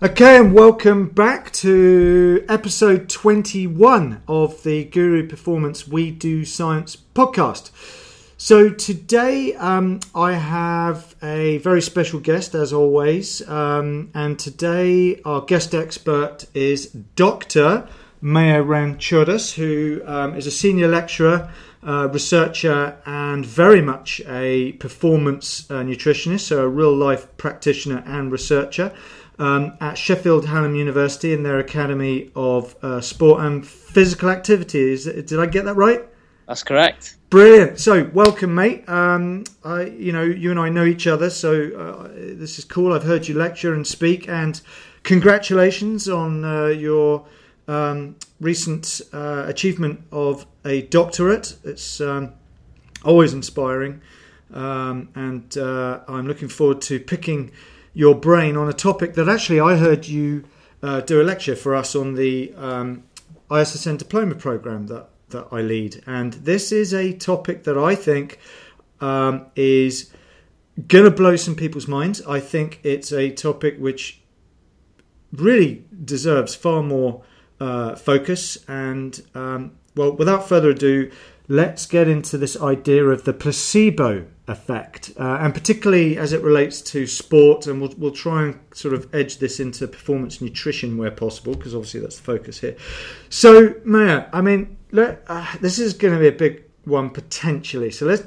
Okay, and welcome back to episode 21 of the Guru Performance We Do Science podcast. So, today um, I have a very special guest, as always, um, and today our guest expert is Dr. Mayur Ranchordas, who um, is a senior lecturer, uh, researcher, and very much a performance uh, nutritionist, so a real life practitioner and researcher um, at Sheffield Hallam University in their Academy of uh, Sport and Physical Activities. Did I get that right? That's correct. Brilliant. So, welcome, mate. Um, I, you know, you and I know each other, so uh, this is cool. I've heard you lecture and speak, and congratulations on uh, your um, recent uh, achievement of a doctorate. It's um, always inspiring, um, and uh, I'm looking forward to picking your brain on a topic that actually I heard you uh, do a lecture for us on the um, ISSN diploma program that, that I lead. And this is a topic that I think um, is going to blow some people's minds. I think it's a topic which really deserves far more uh, focus. And, um, well, without further ado, let's get into this idea of the placebo effect, uh, and particularly as it relates to sport. And we'll, we'll try and sort of edge this into performance nutrition where possible, because obviously that's the focus here. So, Mayur, I mean, let, uh, this is going to be a big one potentially. So let's,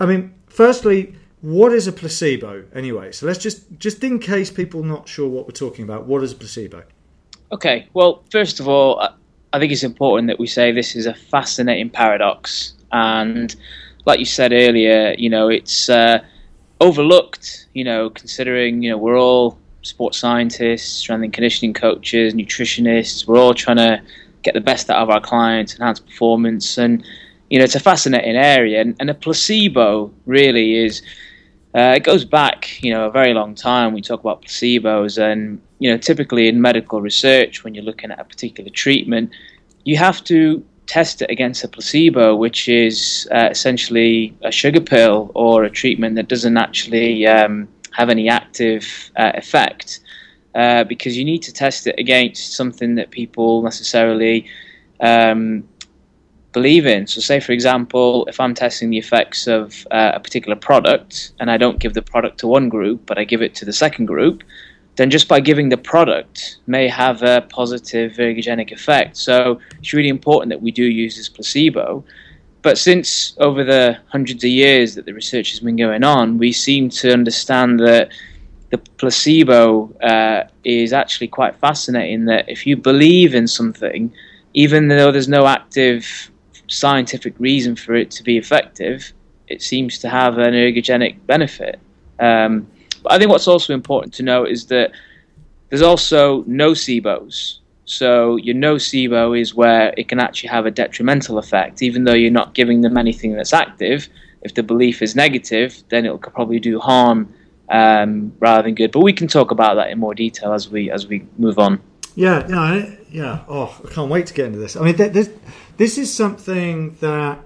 I mean, firstly, what is a placebo anyway? So let's just, just in case people not sure what we're talking about, what is a placebo? Okay, well, first of all, I think it's important that we say this is a fascinating paradox and like you said earlier, you know, it's uh, overlooked. You know, considering you know we're all sports scientists, strength and conditioning coaches, nutritionists. We're all trying to get the best out of our clients, enhance performance, and you know, it's a fascinating area. And, and a placebo really is. Uh, it goes back, you know, a very long time. We talk about placebos, and you know, typically in medical research, when you're looking at a particular treatment, you have to test it against a placebo, which is uh, essentially a sugar pill or a treatment that doesn't actually um, have any active uh, effect, uh, because you need to test it against something that people necessarily um, believe in. So, say for example, if I'm testing the effects of uh, a particular product and I don't give the product to one group, but I give it to the second group, then just by giving the product may have a positive ergogenic effect. So it's really important that we do use this placebo. But since over the hundreds of years that the research has been going on, we seem to understand that the placebo uh, is actually quite fascinating. That if you believe in something, even though there's no active scientific reason for it to be effective, it seems to have an ergogenic benefit. Um, but I think what's also important to know is that there's also nocebos. So your nocebo is where it can actually have a detrimental effect, even though you're not giving them anything that's active. If the belief is negative, then it will probably do harm um, rather than good. But we can talk about that in more detail as we as we move on. Yeah, no, yeah. Oh, I can't wait to get into this. I mean, this this is something that,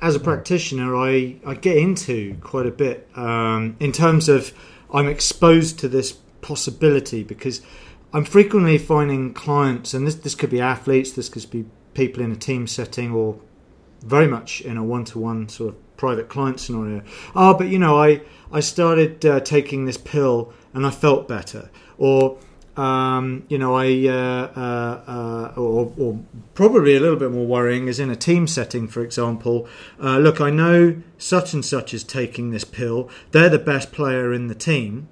as a practitioner, I I get into quite a bit um, in terms of I'm exposed to this possibility because I'm frequently finding clients, and this this could be athletes, this could be people in a team setting, or very much in a one-to-one sort of private client scenario. Oh, but you know, I I started uh, taking this pill and I felt better, or um, you know, I uh, uh, uh, or, or, probably a little bit more worrying is in a team setting, for example. Uh, look, I know such and such is taking this pill. They're the best player in the team.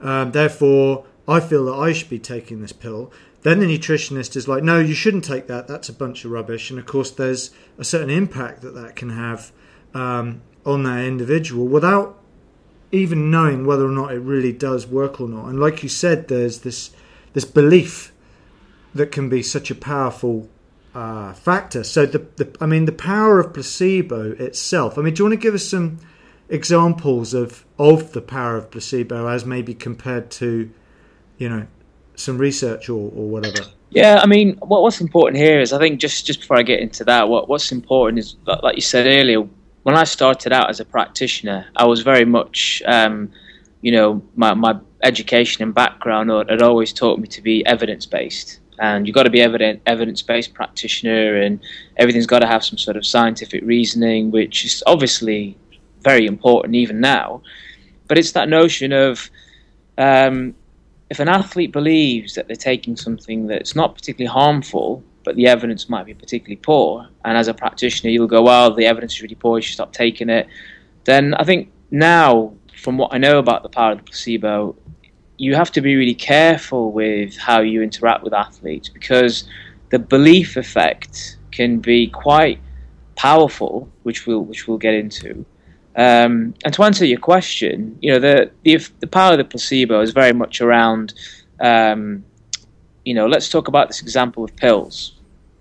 Um, therefore, I feel that I should be taking this pill. Then the nutritionist is like, no, you shouldn't take that. That's a bunch of rubbish. And of course, there's a certain impact that that can have um, on that individual without even knowing whether or not it really does work or not. And like you said, there's this this belief that can be such a powerful uh, factor. So the, the I mean the power of placebo itself. I mean, do you want to give us some examples of of the power of placebo as maybe compared to, you know, some research or, or whatever? Yeah, I mean, what, what's important here is I think just just before I get into that, what what's important is like you said earlier. When I started out as a practitioner, I was very much, um, you know, my my education and background or had always taught me to be evidence based. And you've got to be evident, evidence based practitioner, and everything's got to have some sort of scientific reasoning, which is obviously very important even now. But it's that notion of um, if an athlete believes that they're taking something that's not particularly harmful, but the evidence might be particularly poor, and as a practitioner you'll go, well, the evidence is really poor, you should stop taking it, then I think now, from what I know about the power of the placebo, you have to be really careful with how you interact with athletes because the belief effect can be quite powerful, which we'll which we'll get into. Um, and to answer your question, you know the, the the power of the placebo is very much around. Um, you know, let's talk about this example of pills.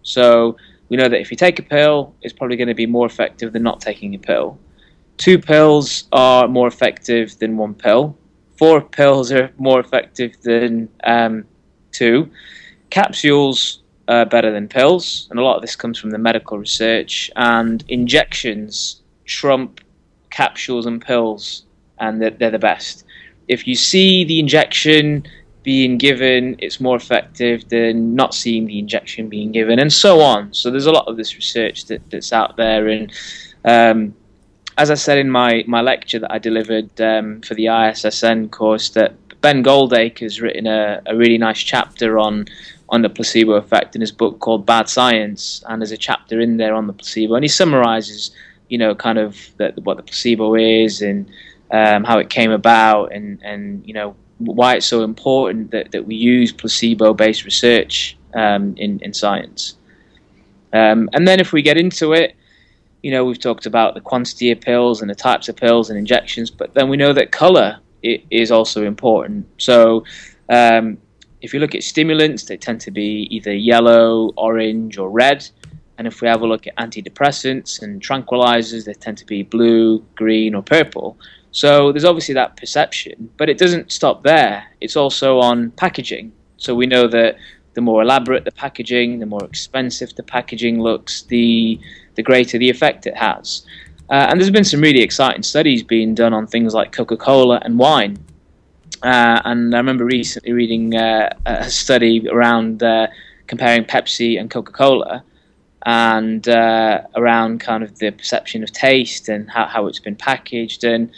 So we know that if you take a pill, it's probably going to be more effective than not taking a pill. Two pills are more effective than one pill. Four pills are more effective than um, two. Capsules are better than pills, and a lot of this comes from the medical research. And injections trump capsules and pills, and they're, they're the best. If you see the injection being given, it's more effective than not seeing the injection being given, and so on. So there's a lot of this research that, that's out there, and um, as I said in my, my lecture that I delivered um, for the ISSN course, that Ben Goldacre has written a, a really nice chapter on on the placebo effect in his book called Bad Science, and there's a chapter in there on the placebo, and he summarizes, you know, kind of what the placebo is and um, how it came about, and and you know why it's so important that, that we use placebo-based research um, in in science. Um, and then if we get into it, you know, we've talked about the quantity of pills and the types of pills and injections, but then we know that color is also important. So, um, if you look at stimulants, they tend to be either yellow, orange, or red. And if we have a look at antidepressants and tranquilizers, they tend to be blue, green, or purple. So there's obviously that perception, but it doesn't stop there. It's also on packaging. So we know that the more elaborate the packaging, the more expensive the packaging looks, the the greater the effect it has. Uh, and there's been some really exciting studies being done on things like Coca-Cola and wine. Uh, and I remember recently reading uh, a study around uh, comparing Pepsi and Coca-Cola, and uh, around kind of the perception of taste and how, how it's been packaged. And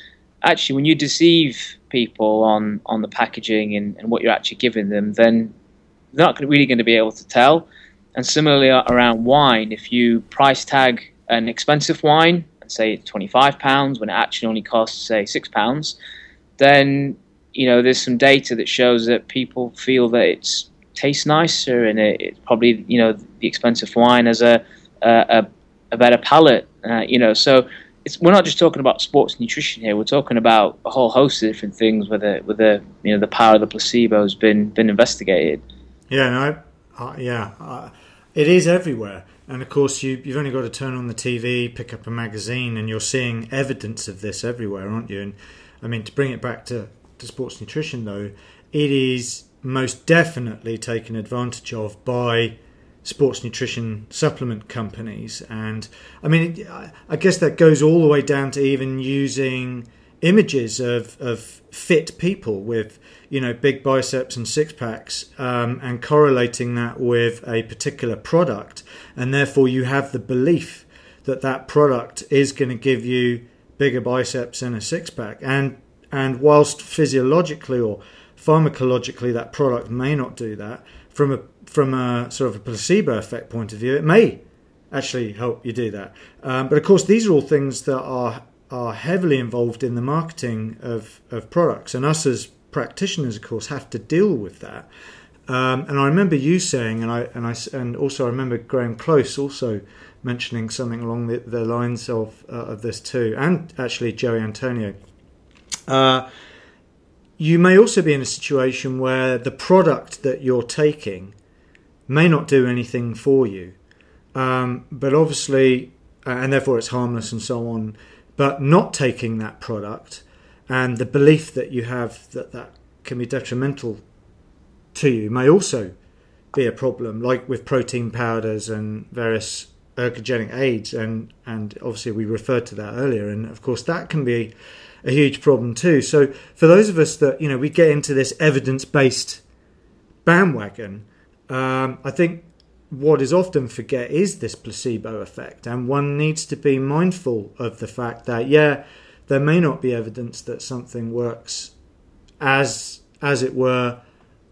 actually, when you deceive people on on the packaging and, and what you're actually giving them, then they're not really going to be able to tell. And similarly around wine, if you price tag an expensive wine and say it's twenty five pounds when it actually only costs say six pounds, then you know there's some data that shows that people feel that it tastes nicer and it, probably you know the expensive wine has a a, a better palate. Uh, you know, so we're not just talking about sports nutrition here. We're talking about a whole host of different things where the where the you know the power of the placebo has been been investigated. Yeah, no, uh, yeah, uh, it is everywhere. And of course, you, you've only got to turn on the TV, pick up a magazine, and you're seeing evidence of this everywhere, aren't you? And I mean, to bring it back to, to sports nutrition, though, it is most definitely taken advantage of by sports nutrition supplement companies. And I mean, I guess that goes all the way down to even using images of, of fit people with you know big biceps and six packs um, and correlating that with a particular product. And therefore you have the belief that that product is going to give you bigger biceps and a six pack. And and whilst physiologically or pharmacologically that product may not do that from a from a sort of a placebo effect point of view it may actually help you do that. Um, but of course these are all things that are are heavily involved in the marketing of, of products and us as practitioners, of course, have to deal with that. Um, and I remember you saying, and I and I and also I remember Graeme Close also mentioning something along the, the lines of uh, of this too, and actually Jose Antonio. Uh, you may also be in a situation where the product that you're taking may not do anything for you, um, but obviously, and therefore it's harmless and so on. But not taking that product and the belief that you have that that can be detrimental to you may also be a problem, like with protein powders and various ergogenic aids, and and obviously we referred to that earlier, and of course that can be a huge problem too. So for those of us that you know we get into this evidence based bandwagon, um, I think what is often forget is this placebo effect, and one needs to be mindful of the fact that yeah, there may not be evidence that something works as as it were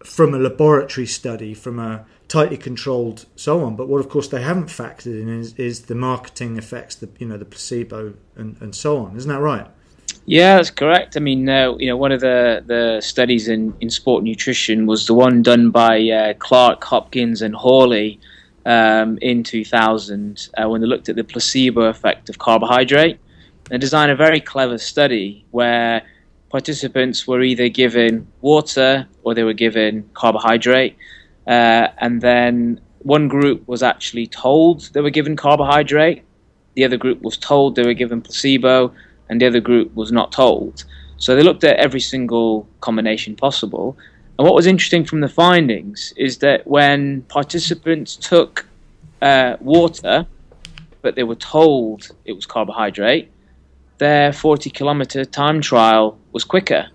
from a laboratory study, from a tightly controlled so on. But what, of course, they haven't factored in is, is the marketing effects, the you know the placebo and, and so on. Isn't that right? Yeah, that's correct. I mean, uh, you know, one of the, the studies in, in sport nutrition was the one done by uh, Clark, Hopkins, and Hawley um, in 2000 uh, when they looked at the placebo effect of carbohydrate. They designed a very clever study where participants were either given water or they were given carbohydrate. Uh, and then one group was actually told they were given carbohydrate, the other group was told they were given placebo, and the other group was not told. So they looked at every single combination possible. And what was interesting from the findings is that when participants took uh, water, but they were told it was carbohydrate, their 40 kilometer time trial was quicker.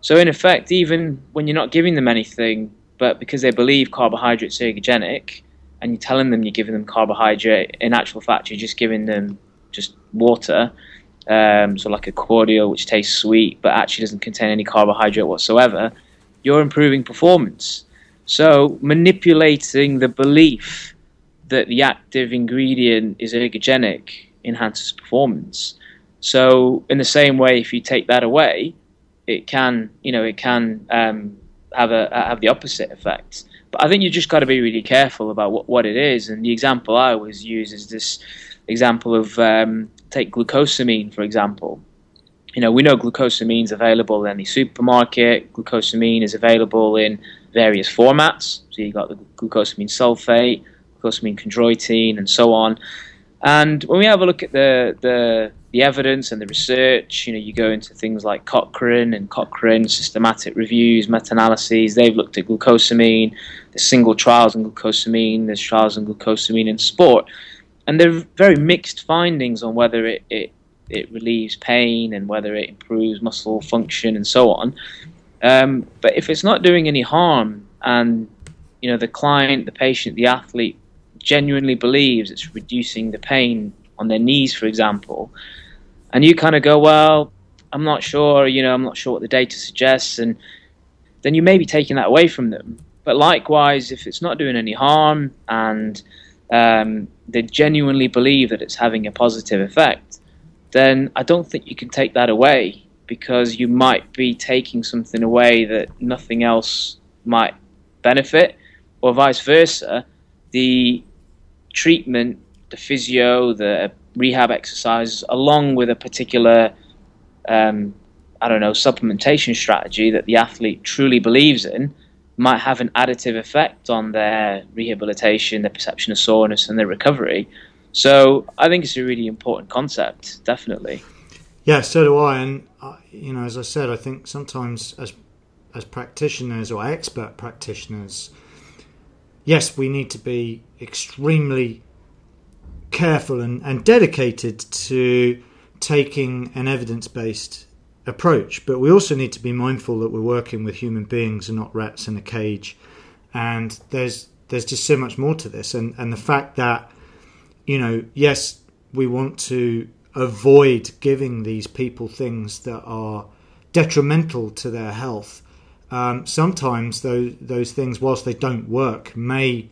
So, in effect, even when you're not giving them anything, but because they believe carbohydrates are ergogenic, and you're telling them you're giving them carbohydrate, in actual fact, you're just giving them just water, um, so like a cordial which tastes sweet but actually doesn't contain any carbohydrate whatsoever, you're improving performance. So manipulating the belief that the active ingredient is ergogenic enhances performance. So in the same way, if you take that away, it can you know it can um, have a have the opposite effect. But I think you just got to be really careful about what, what it is. And the example I always use is this example of um, take glucosamine, for example. You know, we know glucosamine is available in any supermarket. Glucosamine is available in various formats. So you've got the glucosamine sulfate, glucosamine chondroitin, and so on. And when we have a look at the, the, the evidence and the research, you know, you go into things like Cochrane and Cochrane systematic reviews, meta-analyses. They've looked at glucosamine. There's single trials on glucosamine. There's trials on glucosamine in sport and there are very mixed findings on whether it, it, it relieves pain and whether it improves muscle function and so on. Um, but if it's not doing any harm and you know the client, the patient, the athlete genuinely believes it's reducing the pain on their knees, for example, and you kind of go, well, I'm not sure, you know, I'm not sure what the data suggests, and then you may be taking that away from them. But likewise, if it's not doing any harm and um, they genuinely believe that it's having a positive effect, then I don't think you can take that away because you might be taking something away that nothing else might benefit, or vice versa. The treatment, the physio, the rehab exercises, along with a particular, um, I don't know, supplementation strategy that the athlete truly believes in, might have an additive effect on their rehabilitation, their perception of soreness, and their recovery. So I think it's a really important concept, definitely. Yeah, so do I. And uh, you know, as I said, I think sometimes as as practitioners or expert practitioners, yes, we need to be extremely careful and, and dedicated to taking an evidence based approach. But we also need to be mindful that we're working with human beings and not rats in a cage. And there's there's just so much more to this. And and the fact that you know, yes, we want to avoid giving these people things that are detrimental to their health. Um, sometimes those those things, whilst they don't work, may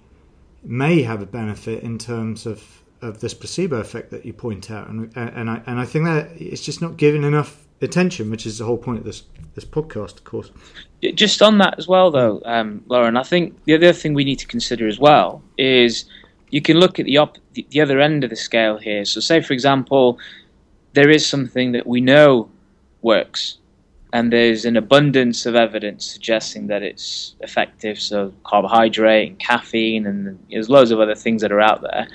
may have a benefit in terms of, of this placebo effect that you point out, and and I and I think that it's just not given enough attention, which is the whole point of this this podcast, of course. Just on that as well, though, um, Laurent, I think the other thing we need to consider as well is you can look at the op- the other end of the scale here. So, say for example, there is something that we know works, and there's an abundance of evidence suggesting that it's effective. So, carbohydrate and caffeine, and there's loads of other things that are out there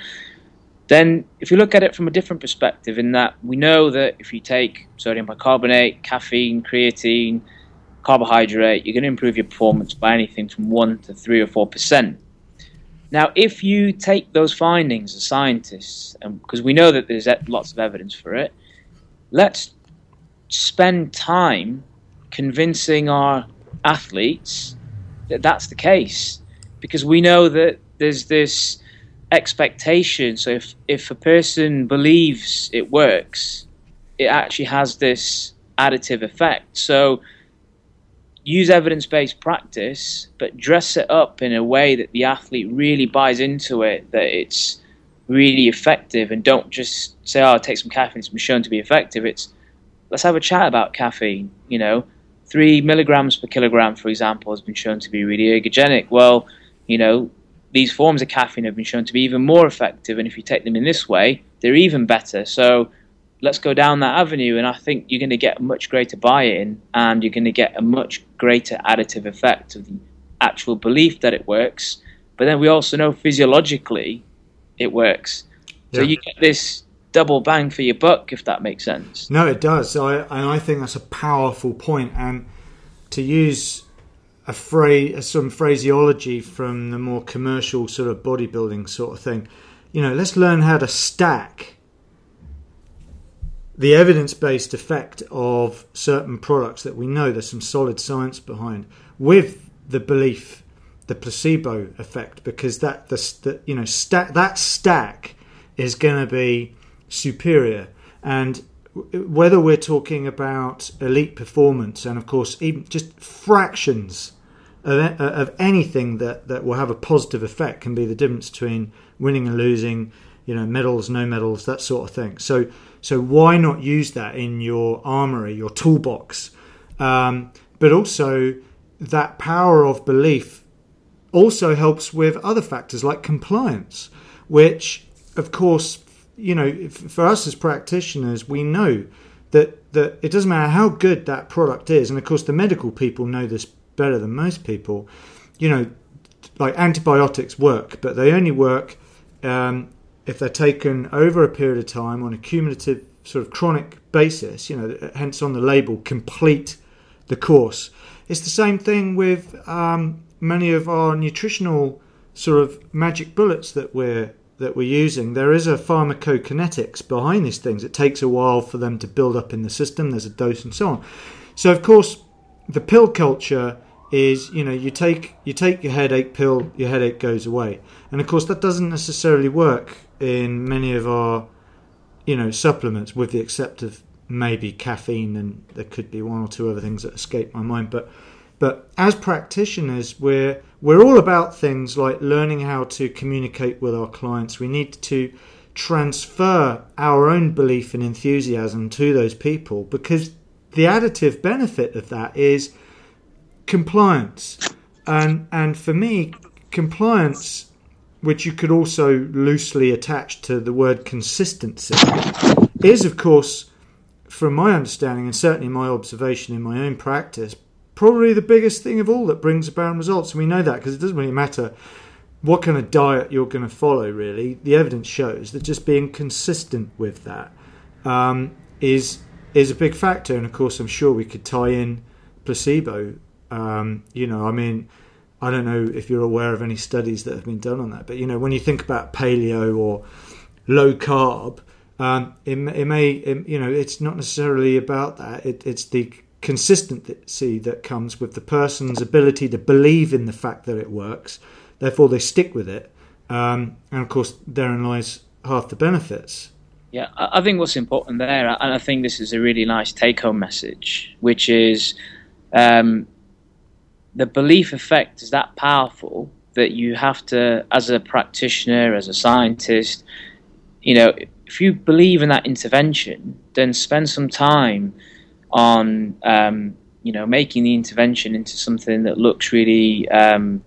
then if you look at it from a different perspective, in that we know that if you take sodium bicarbonate, caffeine, creatine, carbohydrate, you're going to improve your performance by anything from 1 to 3 or 4%. Now, if you take those findings as scientists, because we know that there's lots of evidence for it, let's spend time convincing our athletes that that's the case, because we know that there's this expectation. So if if a person believes it works, it actually has this additive effect. So use evidence based practice, but dress it up in a way that the athlete really buys into it, that it's really effective, and don't just say, "Oh, take some caffeine; it's been shown to be effective." It's let's have a chat about caffeine. You know, three milligrams per kilogram, for example, has been shown to be really ergogenic. Well, you know, these forms of caffeine have been shown to be even more effective, and if you take them in this way, they're even better. So let's go down that avenue. And I think you're going to get a much greater buy in and you're going to get a much greater additive effect of the actual belief that it works. But then we also know physiologically it works. So yeah. you get this double bang for your buck, if that makes sense. No, it does. I, and I think that's a powerful point. And to use a phrase, some phraseology from the more commercial sort of bodybuilding sort of thing, you know, let's learn how to stack the evidence based effect of certain products that we know there's some solid science behind with the belief the placebo effect because that the, the you know stack that stack is going to be superior. And whether we're talking about elite performance and of course even just fractions of, of anything that, that will have a positive effect can be the difference between winning and losing you know medals no medals that sort of thing. So so why not use that in your armory, your toolbox? Um, but also that power of belief also helps with other factors like compliance, which of course, you know, for us as practitioners, we know that that it doesn't matter how good that product is, and of course the medical people know this better than most people. You know, like antibiotics work, but they only work um, if they're taken over a period of time on a cumulative sort of chronic basis, you know, hence on the label, complete the course. It's the same thing with um, many of our nutritional sort of magic bullets that we're that we're using. There is a pharmacokinetics behind these things. It takes a while for them to build up in the system. There's a dose and so on. So of course, the pill culture is you know you take you take your headache pill, your headache goes away, and of course that doesn't necessarily work in many of our, you know, supplements, with the except of maybe caffeine, and there could be one or two other things that escape my mind. But but as practitioners, we're we're all about things like learning how to communicate with our clients. We need to transfer our own belief and enthusiasm to those people because the additive benefit of that is compliance. And and for me, compliance which you could also loosely attach to the word consistency, is, of course, from my understanding and certainly my observation in my own practice, probably the biggest thing of all that brings about results. And we know that because it doesn't really matter what kind of diet you're going to follow, really. The evidence shows that just being consistent with that um, is is a big factor. And of course, I'm sure we could tie in placebo. Um, you know, I mean, I don't know if you're aware of any studies that have been done on that, but you know, when you think about paleo or low carb, um, it, it, may, it, you know, it's not necessarily about that. It, it's the consistency that comes with the person's ability to believe in the fact that it works. Therefore, they stick with it, um, and of course, therein lies half the benefits. Yeah, I think what's important there, and I think this is a really nice take-home message, which is um, the belief effect is that powerful that you have to, as a practitioner, as a scientist, you know, if you believe in that intervention, then spend some time on, um, you know, making the intervention into something that looks really, um,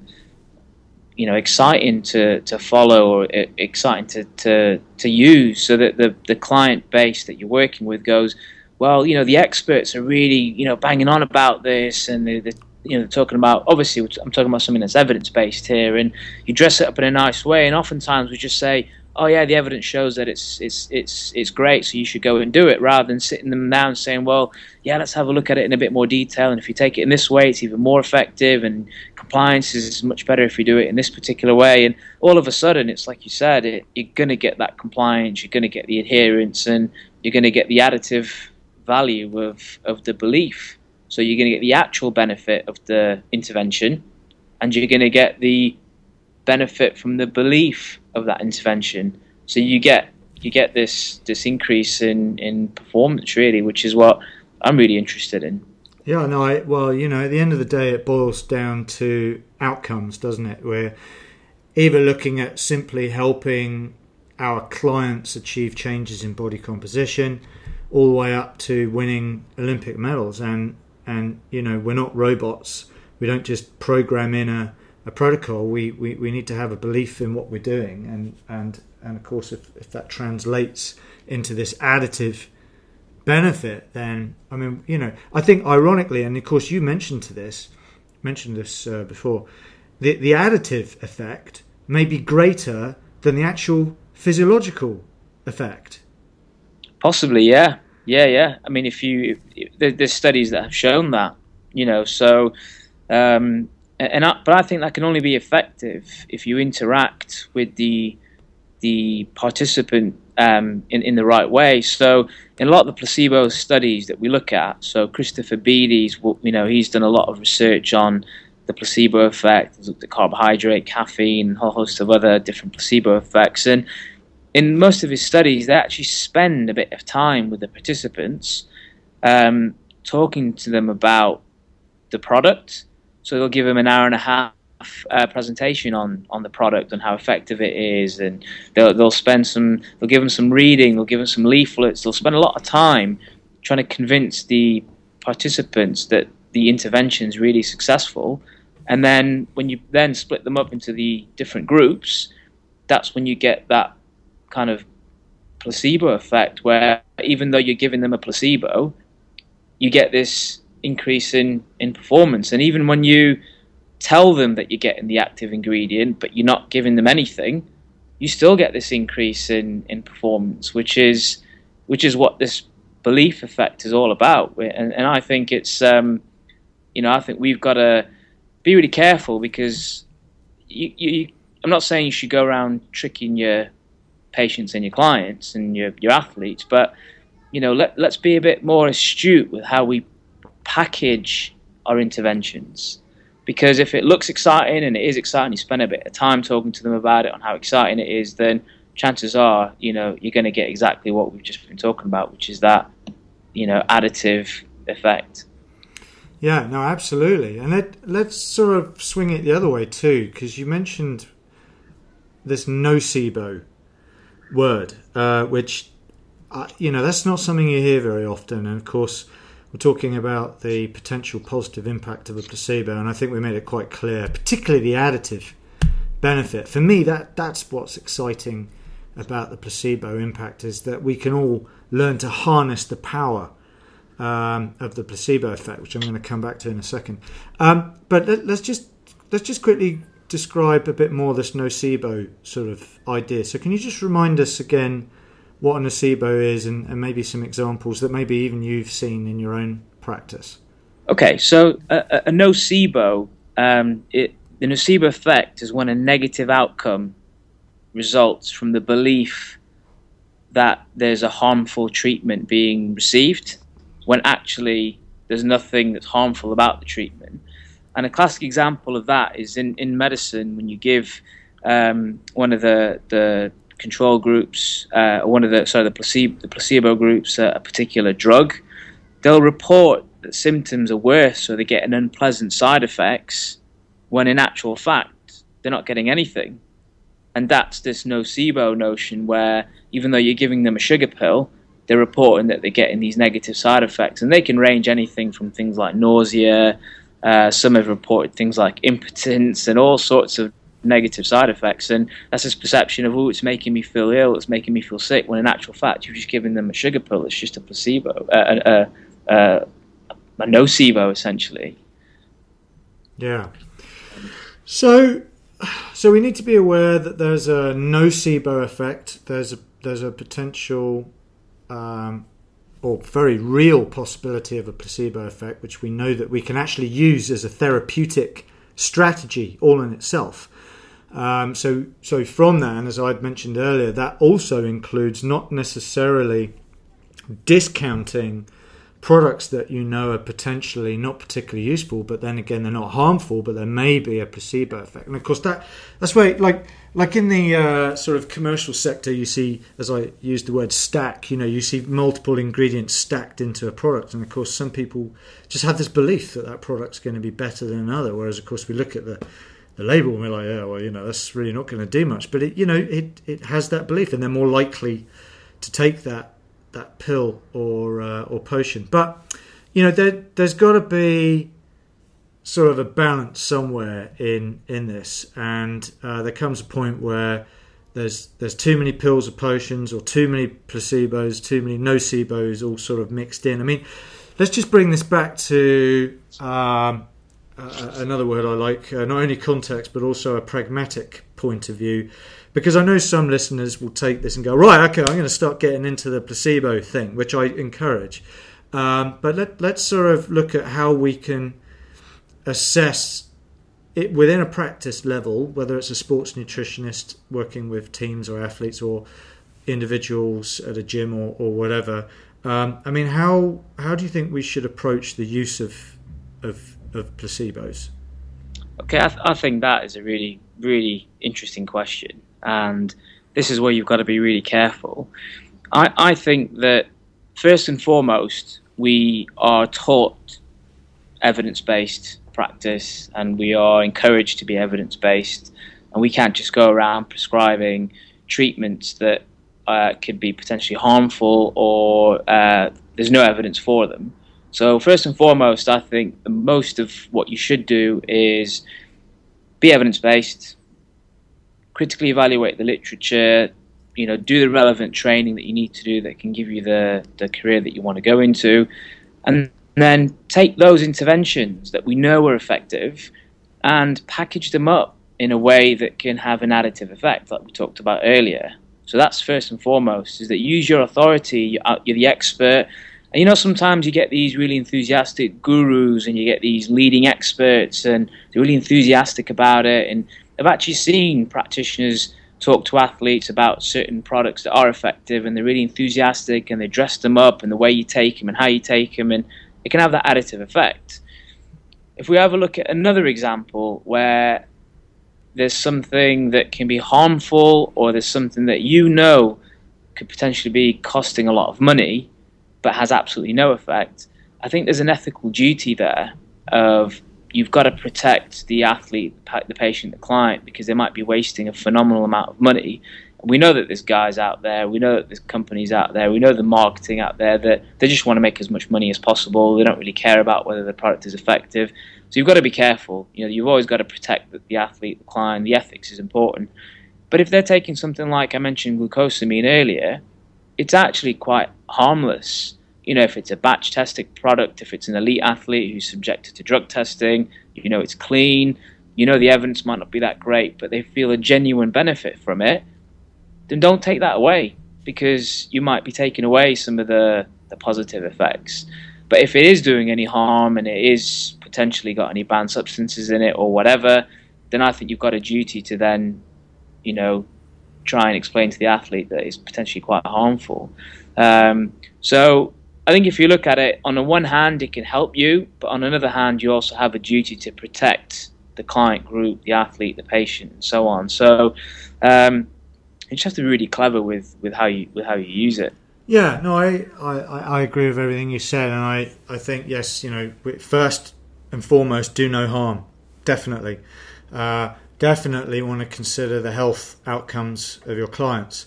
you know, exciting to, to follow or exciting to, to, to use so that the, the client base that you're working with goes, well, you know, the experts are really, you know, banging on about this and the you know talking about obviously I'm talking about something that's evidence based here, and you dress it up in a nice way, and oftentimes we just say, oh yeah, the evidence shows that it's it's it's it's great, so you should go and do it, rather than sitting them down saying, well, yeah, let's have a look at it in a bit more detail, and if you take it in this way, it's even more effective and compliance is much better if we do it in this particular way. And all of a sudden, it's like you said, it, you're going to get that compliance, you're going to get the adherence, and you're going to get the additive value of, of the belief. So you're going to get the actual benefit of the intervention, and you're going to get the benefit from the belief of that intervention. So you get you get this this increase in, in performance really, which is what I'm really interested in. Yeah, no, I, well, you know, at the end of the day, it boils down to outcomes, doesn't it? We're either looking at simply helping our clients achieve changes in body composition, all the way up to winning Olympic medals. And and you know, we're not robots. We don't just program in a, a protocol. We, we, we need to have a belief in what we're doing, and and and of course, if, if that translates into this additive benefit, then I mean, you know, I think ironically, and of course, you mentioned to this, mentioned this uh, before, the the additive effect may be greater than the actual physiological effect. Possibly, yeah, yeah, yeah. I mean, if you if, there's studies that have shown that, you know, so. Um, and I, but I think that can only be effective if you interact with the the participant um, in, in the right way. So in a lot of the placebo studies that we look at, so Christopher Beedie's, you know, he's done a lot of research on the placebo effect, he's looked at carbohydrate, caffeine, a whole host of other different placebo effects. And in most of his studies, they actually spend a bit of time with the participants, um, talking to them about the product. So they'll give them an hour and a half uh, presentation on on the product and how effective it is, and they'll they'll spend some they'll give them some reading, they'll give them some leaflets, they'll spend a lot of time trying to convince the participants that the intervention is really successful, and then when you then split them up into the different groups, that's when you get that kind of placebo effect where even though you're giving them a placebo, you get this increase in, in performance. And even when you tell them that you're getting the active ingredient, but you're not giving them anything, you still get this increase in, in performance, which is which is what this belief effect is all about. And, and I think it's um, you know I think we've got to be really careful because you, you, I'm not saying you should go around tricking your patients and your clients and your your athletes, but you know let let's be a bit more astute with how we package our interventions because if it looks exciting and it is exciting, you spend a bit of time talking to them about it on how exciting it is, then chances are, you know, you're going to get exactly what we've just been talking about, which is that, you know, additive effect. Yeah, no, absolutely. And let, let's sort of swing it the other way too, because you mentioned this nocebo word, uh, which, uh, you know, that's not something you hear very often. And of course, we're talking about the potential positive impact of a placebo, and I think we made it quite clear, particularly the additive benefit. For me, that that's what's exciting about the placebo impact is that we can all learn to harness the power um, of the placebo effect, which I'm going to come back to in a second. Um, but let, us just let's just quickly describe a bit more this nocebo sort of idea. So, can you just remind us again? what a nocebo is and, and maybe some examples that maybe even you've seen in your own practice. Okay, so a, a nocebo, um, it, the nocebo effect is when a negative outcome results from the belief that there's a harmful treatment being received when actually there's nothing that's harmful about the treatment. And a classic example of that is in, in medicine when you give um, one of the, the control groups, uh, one of the sorry the placebo the placebo groups uh, a particular drug, they'll report that symptoms are worse, or they get an unpleasant side effects, when in actual fact they're not getting anything, and that's this nocebo notion where even though you're giving them a sugar pill, they're reporting that they're getting these negative side effects, and they can range anything from things like nausea. Uh, some have reported things like impotence and all sorts of negative side effects. And that's this perception of, oh, it's making me feel ill, it's making me feel sick, when in actual fact, you're just giving them a sugar pill. It's just a placebo, uh, a, a, a nocebo, essentially. Yeah. So, so we need to be aware that there's a nocebo effect. There's a there's a potential um, or very real possibility of a placebo effect, which we know that we can actually use as a therapeutic strategy all in itself. Um, so, so from that, and as I'd mentioned earlier, that also includes not necessarily discounting products that you know are potentially not particularly useful, but then again they're not harmful, but there may be a placebo effect. And of course that that's why like like in the uh, sort of commercial sector, you see, as I used the word stack, you know, you see multiple ingredients stacked into a product, and of course some people just have this belief that that product's going to be better than another. Whereas of course we look at the the label and we're like, yeah, well, you know, that's really not going to do much. But it, you know, it it has that belief, and they're more likely to take that that pill or uh, or potion. But you know, there there's got to be sort of a balance somewhere in in this, and uh, there comes a point where there's there's too many pills or potions, or too many placebos, too many nocebos, all sort of mixed in. I mean, let's just bring this back to. Um, uh, another word I like, uh, not only context but also a pragmatic point of view because I know some listeners will take this and go, right, okay, I'm going to start getting into the placebo thing, which I encourage. Um, but let, let's sort of look at how we can assess it within a practice level, whether it's a sports nutritionist working with teams or athletes or individuals at a gym or, or whatever. Um, I mean, how how do you think we should approach the use of of, of placebos? Okay, I, th- I think that is a really really interesting question and this is where you've got to be really careful. I, I think that first and foremost, we are taught evidence based practice and we are encouraged to be evidence based, and we can't just go around prescribing treatments that uh, could be potentially harmful or uh, there's no evidence for them. So, first and foremost, I think most of what you should do is be evidence based, critically evaluate the literature, you know, do the relevant training that you need to do that can give you the, the career that you want to go into, and then take those interventions that we know are effective and package them up in a way that can have an additive effect, like we talked about earlier. So that's first and foremost, is that use your authority, uh, you're the expert. And you know, sometimes you get these really enthusiastic gurus and you get these leading experts and they're really enthusiastic about it and I've actually seen practitioners talk to athletes about certain products that are effective and they're really enthusiastic and they dress them up and the way you take them and how you take them and it can have that additive effect. If we have a look at another example where there's something that can be harmful or there's something that you know could potentially be costing a lot of money but has absolutely no effect, I think there's an ethical duty there of you've got to protect the athlete, the patient, the client, because they might be wasting a phenomenal amount of money. We know that there's guys out there, we know that there's companies out there, we know the marketing out there that they just want to make as much money as possible. They don't really care about whether the product is effective. So you've got to be careful. You know, you've always got to protect the, the athlete, the client. The ethics is important. But if they're taking something like I mentioned glucosamine earlier, it's actually quite harmless you know, if it's a batch tested product, if it's an elite athlete who's subjected to drug testing, you know, it's clean, you know, the evidence might not be that great, but they feel a genuine benefit from it, then don't take that away because you might be taking away some of the, the positive effects. But if it is doing any harm and it is potentially got any banned substances in it or whatever, then I think you've got a duty to then, you know, try and explain to the athlete that it's potentially quite harmful. Um, so I think if you look at it, on the one hand, it can help you, but on another hand, you also have a duty to protect the client group, the athlete, the patient, and so on. So um, you just have to be really clever with, with how you with how you use it. Yeah, no, I, I, I agree with everything you said, and I, I think yes, you know, first and foremost, do no harm, definitely, uh, definitely want to consider the health outcomes of your clients,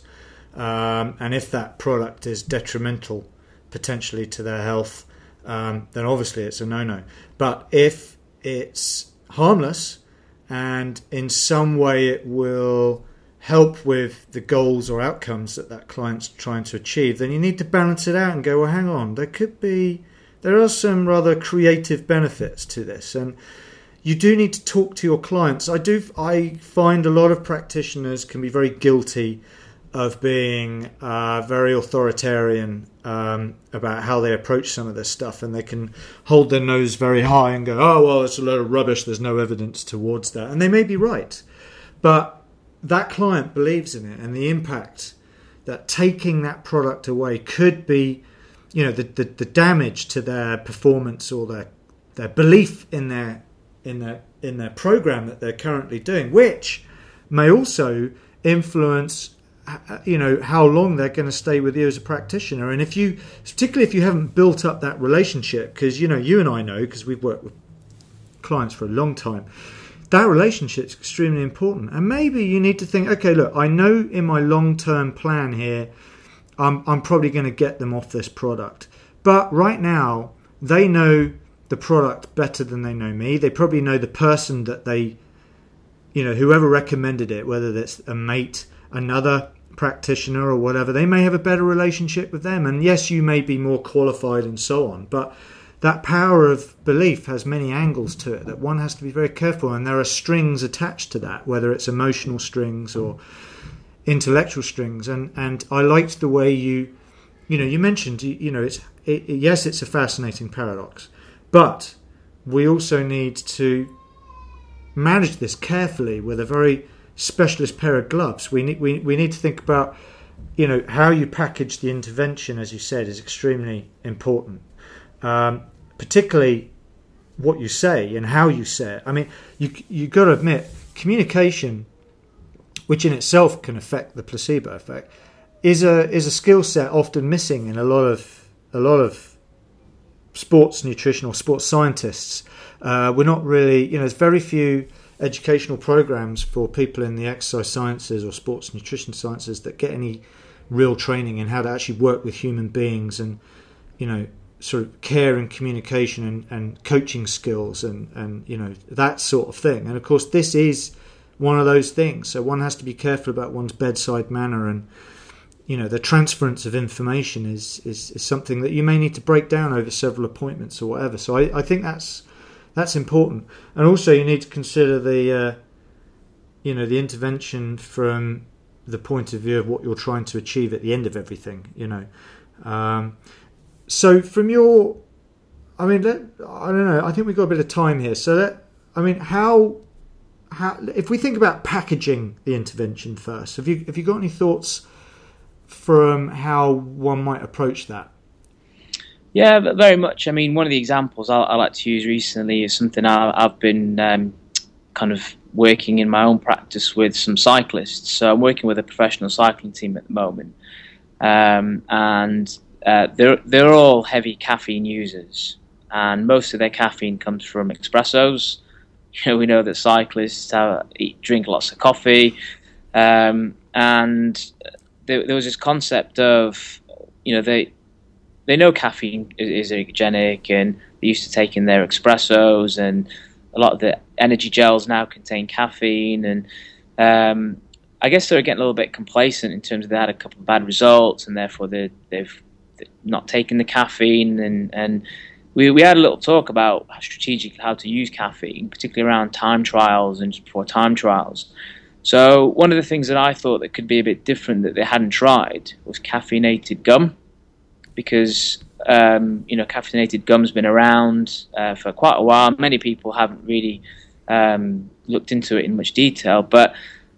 um, and if that product is detrimental potentially to their health, um, then obviously it's a no no. But if it's harmless and in some way it will help with the goals or outcomes that that client's trying to achieve, then you need to balance it out and go, well, hang on, there could be, there are some rather creative benefits to this. And you do need to talk to your clients. I do, I find a lot of practitioners can be very guilty of being uh, very authoritarian um, about how they approach some of this stuff, and they can hold their nose very high and go, "Oh well, it's a load of rubbish. There's no evidence towards that," and they may be right, but that client believes in it, and the impact that taking that product away could be, you know, the, the, the damage to their performance or their their belief in their in their in their program that they're currently doing, which may also influence Uh, uh, you know how long they're going to stay with you as a practitioner. And if you particularly if you haven't built up that relationship because you know you and I know because we've worked with clients for a long time that relationship is extremely important. And maybe you need to think okay look I know in my long-term plan here I'm, I'm probably going to get them off this product. But right now they know the product better than they know me. They probably know the person that they you know whoever recommended it whether that's a mate another practitioner or whatever, they may have a better relationship with them. And yes, you may be more qualified and so on, but that power of belief has many angles to it that one has to be very careful. And there are strings attached to that, whether it's emotional strings or intellectual strings. And, and I liked the way you, you know, you mentioned, you, you know, it's, it, yes, it's a fascinating paradox, but we also need to manage this carefully with a very specialist pair of gloves. We need we, we need to think about you know how you package the intervention, as you said, is extremely important. Um, particularly what you say and how you say it. I mean, you you got to admit communication, which in itself can affect the placebo effect, is a is a skill set often missing in a lot of a lot of sports nutrition or sports scientists. Uh, we're not really, you know, there's very few educational programs for people in the exercise sciences or sports nutrition sciences that get any real training in how to actually work with human beings and you know sort of care and communication and, and coaching skills and and you know that sort of thing. And of course this is one of those things. So one has to be careful about one's bedside manner and you know the transference of information is, is, is something that you may need to break down over several appointments or whatever. So I, I think that's that's important. And also, you need to consider the, uh, you know, the intervention from the point of view of what you're trying to achieve at the end of everything. You know, um, so from your, I mean, let, I don't know. I think we've got a bit of time here. So I mean, how, how, if we think about packaging the intervention first, have you have you got any thoughts from how one might approach that? Yeah, very much. I mean, one of the examples I, I like to use recently is something I, have been um, kind of working in my own practice with some cyclists. So I'm working with a professional cycling team at the moment, um, and uh, they're they're all heavy caffeine users, and most of their caffeine comes from espressos. You know, we know that cyclists have, eat, drink lots of coffee, um, and there, there was this concept of you know they they know caffeine is, is ergogenic and they're used to taking their espressos and a lot of the energy gels now contain caffeine and um, I guess they're getting a little bit complacent in terms of they had a couple of bad results and therefore they, they've not taken the caffeine and, and we, we had a little talk about strategically how to use caffeine, particularly around time trials and before time trials. So one of the things that I thought that could be a bit different that they hadn't tried was caffeinated gum because um, you know caffeinated gum's been around uh, for quite a while. Many people haven't really um, looked into it in much detail, but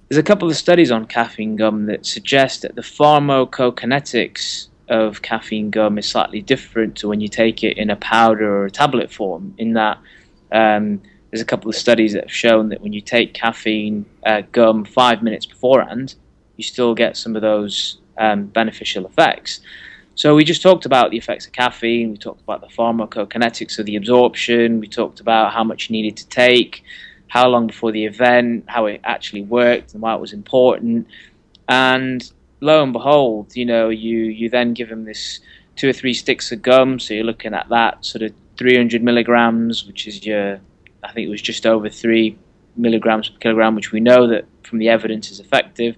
there's a couple of studies on caffeine gum that suggest that the pharmacokinetics of caffeine gum is slightly different to when you take it in a powder or a tablet form. In that, um, there's a couple of studies that have shown that when you take caffeine uh, gum five minutes beforehand, you still get some of those um, beneficial effects. So we just talked about the effects of caffeine. We talked about the pharmacokinetics of the absorption. We talked about how much you needed to take, how long before the event, how it actually worked, and why it was important. And lo and behold, you know, you you then give them this two or three sticks of gum. So you're looking at that sort of 300 milligrams, which is your, I think it was just over three milligrams per kilogram, which we know that from the evidence is effective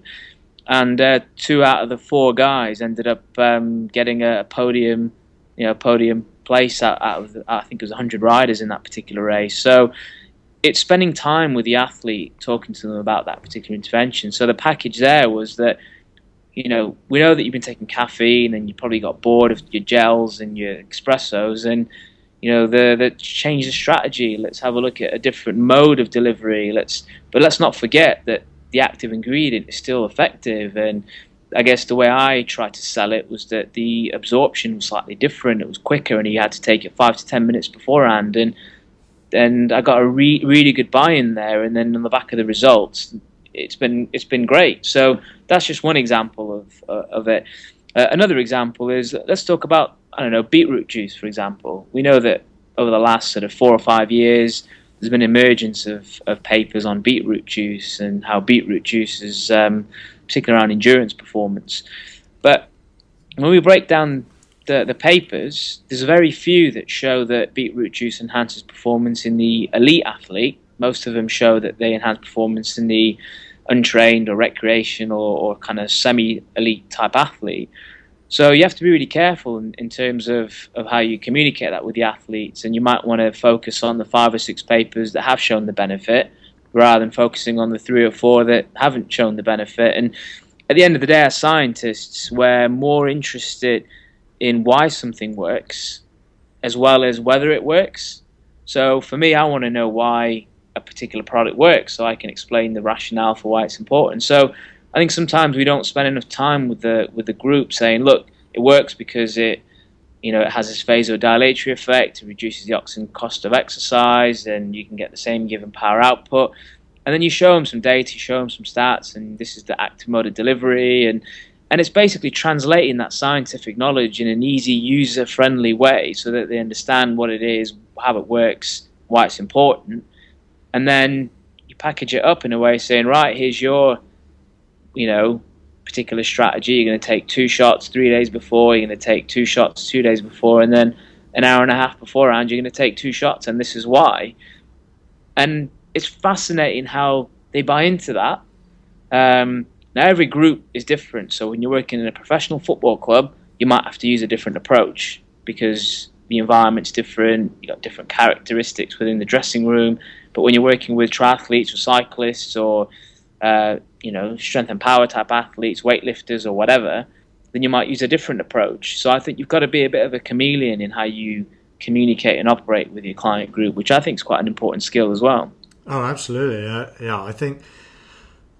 and uh, two out of the four guys ended up um, getting a podium, you know, podium place out, out of the, I think it was 100 riders in that particular race. So it's spending time with the athlete, talking to them about that particular intervention. So the package there was that you know, we know that you've been taking caffeine and you probably got bored of your gels and your espressos, and you know, the, the change the strategy. Let's have a look at a different mode of delivery. Let's, but let's not forget that the active ingredient is still effective. And I guess the way I tried to sell it was that the absorption was slightly different. It was quicker, and you had to take it five to ten minutes beforehand. And and I got a re- really good buy-in there. And then on the back of the results, it's been it's been great. So that's just one example of uh, of it. Uh, another example is let's talk about I don't know beetroot juice, for example. We know that over the last sort of four or five years, there's been emergence of, of papers on beetroot juice and how beetroot juice is um, particularly around endurance performance. But when we break down the, the papers, there's very few that show that beetroot juice enhances performance in the elite athlete. Most of them show that they enhance performance in the untrained or recreational or, or kind of semi elite type athlete. So you have to be really careful in, in, terms of, of how you communicate that with the athletes, and you might want to focus on the five or six papers that have shown the benefit rather than focusing on the three or four that haven't shown the benefit. And at the end of the day, as scientists, we're more interested in why something works as well as whether it works. So for me, I want to know why a particular product works so I can explain the rationale for why it's important. So I think sometimes we don't spend enough time with the with the group saying, look, it works because it you know it has this vasodilatory effect, it reduces the oxygen cost of exercise, and you can get the same given power output. And then you show them some data, you show them some stats, and this is the active mode of delivery, and and it's basically translating that scientific knowledge in an easy, user-friendly way, so that they understand what it is, how it works, why it's important, and then you package it up in a way saying, right, here's your, you know, particular strategy. You're going to take two shots three days before. You're going to take two shots two days before, and then an hour and a half beforehand, you're going to take two shots, and this is why. And it's fascinating how they buy into that. Um, now, every group is different. So when you're working in a professional football club, you might have to use a different approach because the environment's different. You've got different characteristics within the dressing room. But when you're working with triathletes or cyclists or uh, you know strength and power type athletes, weightlifters or whatever, then you might use a different approach. So I think you've got to be a bit of a chameleon in how you communicate and operate with your client group, which I think is quite an important skill as well. Oh, absolutely. Uh, yeah, I think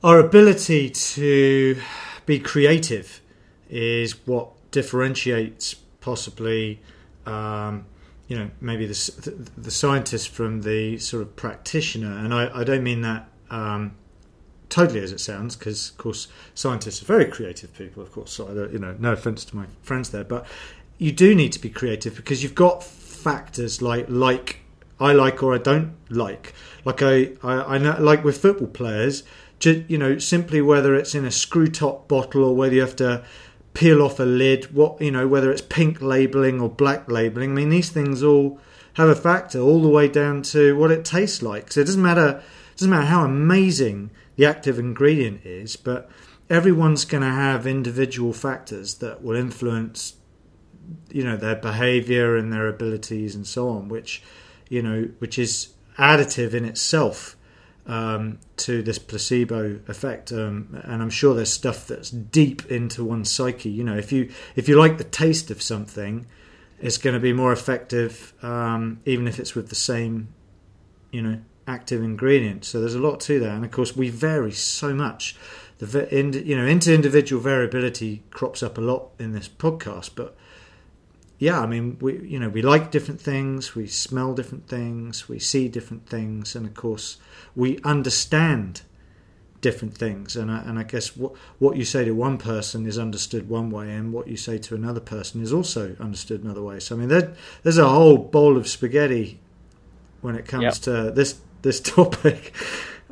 our ability to be creative is what differentiates possibly um, you know maybe the the scientist from the sort of practitioner, and I, I don't mean that um, totally as it sounds, because of course scientists are very creative people, of course. So I you know, no offense to my friends there, but you do need to be creative because you've got factors like like I like or I don't like. Like I I, I know like with football players, you know, simply whether it's in a screw top bottle or whether you have to peel off a lid, what you know, whether it's pink labeling or black labeling. I mean, these things all have a factor, all the way down to what it tastes like. So it doesn't matter. It doesn't matter how amazing the active ingredient is, but everyone's going to have individual factors that will influence, you know, their behaviour and their abilities and so on, which, you know, which is additive in itself um, to this placebo effect, um, and I'm sure there's stuff that's deep into one's psyche. You know, if you if you like the taste of something, it's going to be more effective, um, even if it's with the same, you know, active ingredient. So there's a lot to that, and of course we vary so much. The you know, into individual variability crops up a lot in this podcast, but yeah, I mean, we you know we like different things, we smell different things, we see different things, and of course we understand different things. And I, and I guess what what you say to one person is understood one way, and what you say to another person is also understood another way. So I mean, there, there's a whole bowl of spaghetti when it comes yep. to this this topic.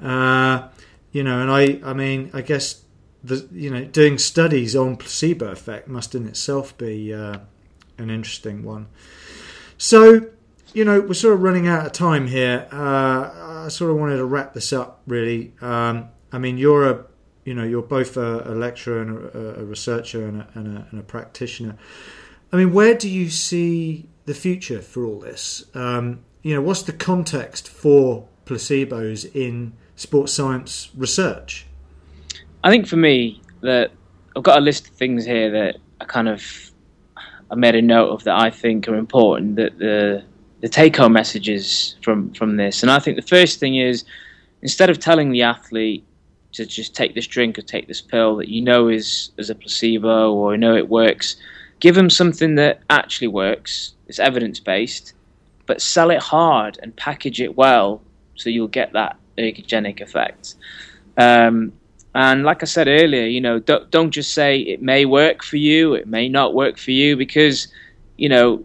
Uh, you know, and I I mean, I guess the you know doing studies on placebo effect must in itself be. Uh, an interesting one. So, you know, we're sort of running out of time here. Uh, I sort of wanted to wrap this up, really. Um, I mean, you're a, you know, you're both a, a lecturer and a, a researcher and a, and, and a, practitioner. I mean, where do you see the future for all this? Um, you know, what's the context for placebos in sports science research? I think for me that I've got a list of things here that I kind of I made a note of that I think are important. That the the take home messages from from this, and I think the first thing is instead of telling the athlete to just take this drink or take this pill that you know is is a placebo or you know it works, give them something that actually works. It's evidence based, but sell it hard and package it well so you'll get that ergogenic effect. Um, and like I said earlier, you know, don't, don't just say it may work for you, it may not work for you, because you know,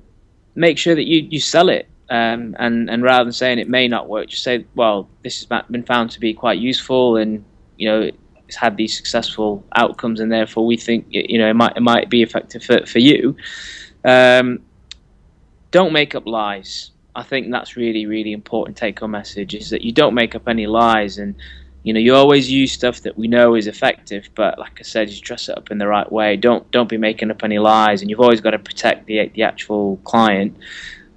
make sure that you, you sell it. Um, and and rather than saying it may not work, just say, well, this has been found to be quite useful, and you know, it's had these successful outcomes, and therefore we think you know it might it might be effective for for you. Um, don't make up lies. I think that's really really important take home message is that you don't make up any lies and you know you always use stuff that we know is effective but like I said you dress it up in the right way. Don't don't be making up any lies and you've always got to protect the the actual client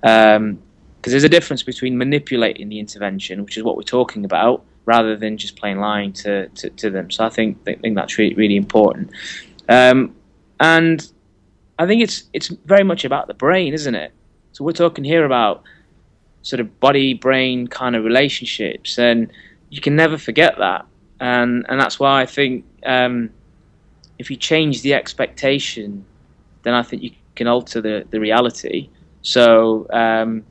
because um, there's a difference between manipulating the intervention which is what we're talking about rather than just plain lying to, to, to them. So I think I think that's really really important. Um, and I think it's it's very much about the brain isn't it? So we're talking here about sort of body brain kind of relationships and you can never forget that. And and that's why I think um, if you change the expectation then I think you can alter the, the reality. So um,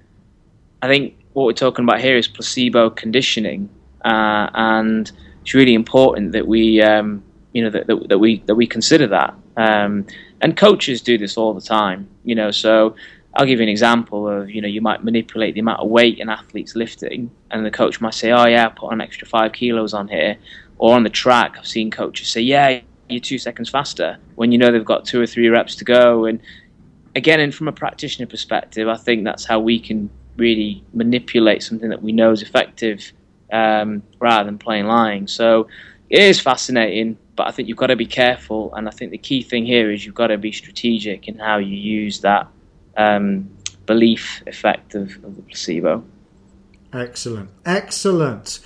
I think what we're talking about here is placebo conditioning uh, and it's really important that we um, you know that, that, that, we that we consider that. Um, and coaches do this all the time you know so I'll give you an example of you know you might manipulate the amount of weight an athlete's lifting, and the coach might say, "Oh yeah, put an extra five kilos on here." Or on the track, I've seen coaches say, "Yeah, you're two seconds faster," when you know they've got two or three reps to go. And again, and from a practitioner perspective, I think that's how we can really manipulate something that we know is effective, um, rather than plain lying. So it is fascinating, but I think you've got to be careful. And I think the key thing here is you've got to be strategic in how you use that um, belief effect of, of the placebo. Excellent, excellent.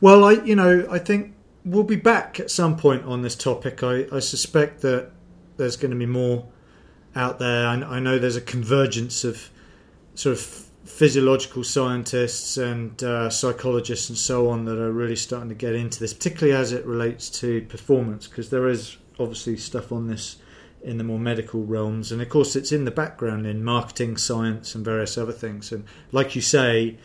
Well, I you know I think we'll be back at some point on this topic. I, I suspect that there's going to be more out there. I, I, know there's a convergence of sort of physiological scientists and uh, psychologists and so on that are really starting to get into this, particularly as it relates to performance, because there is obviously stuff on this in the more medical realms. And of course, it's in the background in marketing, science, and various other things. And like you say,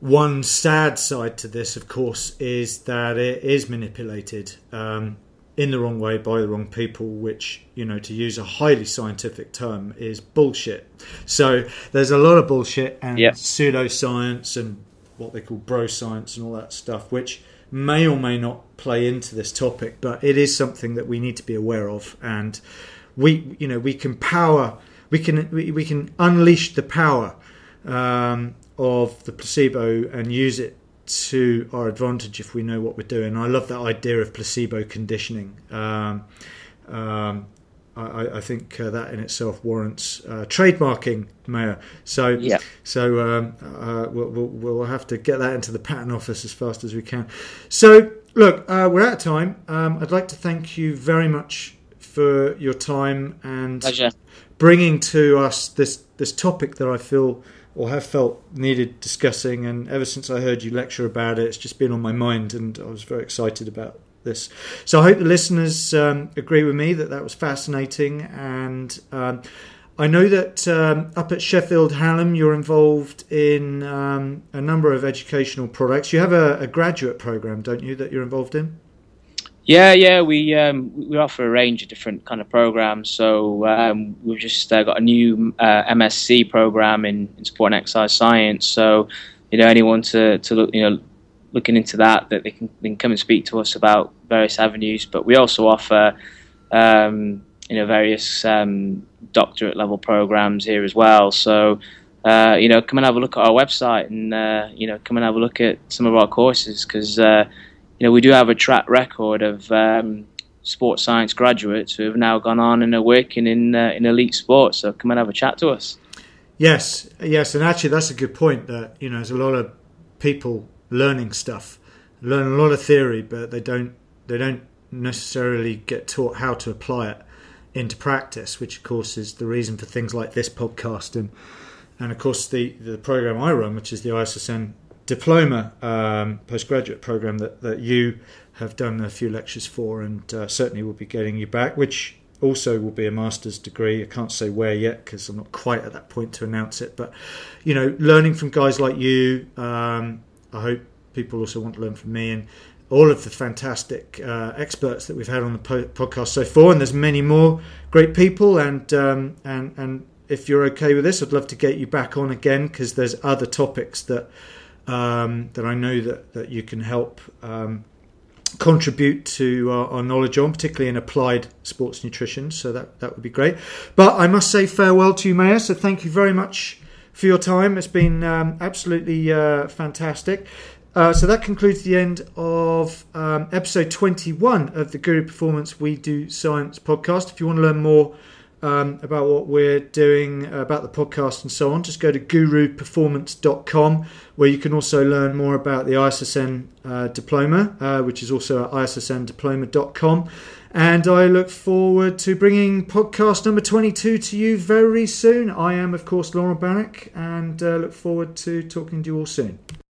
one sad side to this, of course, is that it is manipulated um, in the wrong way by the wrong people, which, you know, to use a highly scientific term, is bullshit. So there's a lot of bullshit and yep. pseudoscience and what they call bro science and all that stuff, which may or may not play into this topic, but it is something that we need to be aware of. And we, you know, we can power, we can we, we can unleash the power um, of the placebo and use it to our advantage if we know what we're doing. I love that idea of placebo conditioning. Um, um, I, I think uh, that in itself warrants uh, trademarking, Mayur. So, yeah. so um, uh, we'll, we'll, we'll, have to get that into the patent office as fast as we can. So, look, uh, we're out of time. Um, I'd like to thank you very much for your time and Pleasure. bringing to us this this topic that I feel or have felt needed discussing. And ever since I heard you lecture about it, it's just been on my mind, and I was very excited about this. So I hope the listeners um, agree with me that that was fascinating. And um, I know that um, up at Sheffield Hallam, you're involved in um, a number of educational products. You have a, a, graduate program, don't you, that you're involved in? Yeah, yeah, we um, we offer a range of different kind of programs. So um, we've just uh, got a new uh, MSc program in, in sport and exercise science. So you know anyone to to look you know looking into that, that they can, they can come and speak to us about various avenues. But we also offer, um, you know, various um, doctorate level programs here as well. So, uh, you know, come and have a look at our website and, uh, you know, come and have a look at some of our courses because, uh, you know, we do have a track record of um, sports science graduates who have now gone on and are working in, uh, in elite sports. So come and have a chat to us. Yes, yes, and actually that's a good point. That you know, there's a lot of people learning stuff, learn a lot of theory, but they don't they don't necessarily get taught how to apply it into practice, which of course is the reason for things like this podcast and and of course the the program I run, which is the ISSN diploma um, postgraduate program that that you have done a few lectures for, and uh, certainly will be getting you back, which also will be a master's degree. I can't say where yet because I'm not quite at that point to announce it. But you know, learning from guys like you, um, I hope people also want to learn from me and all of the fantastic uh, experts that we've had on the po- podcast so far. And there's many more great people. And um, and and if you're okay with this, I'd love to get you back on again because there's other topics that um, that I know that that you can help. Um, contribute to our, our, knowledge on, particularly in applied sports nutrition. So that that would be great. But I must say farewell to you, Mayur. So thank you very much for your time. It's been um, absolutely uh, fantastic. Uh, so that concludes the end of um, episode 21 of the Guru Performance We Do Science podcast. If you want to learn more um, about what we're doing, uh, about the podcast and so on, just go to guruperformance.com where you can also learn more about the ISSN uh, diploma, uh, which is also at issndiploma.com. And I look forward to bringing podcast number 22 to you very soon. I am, of course, Laurent Bannock, and uh, look forward to talking to you all soon.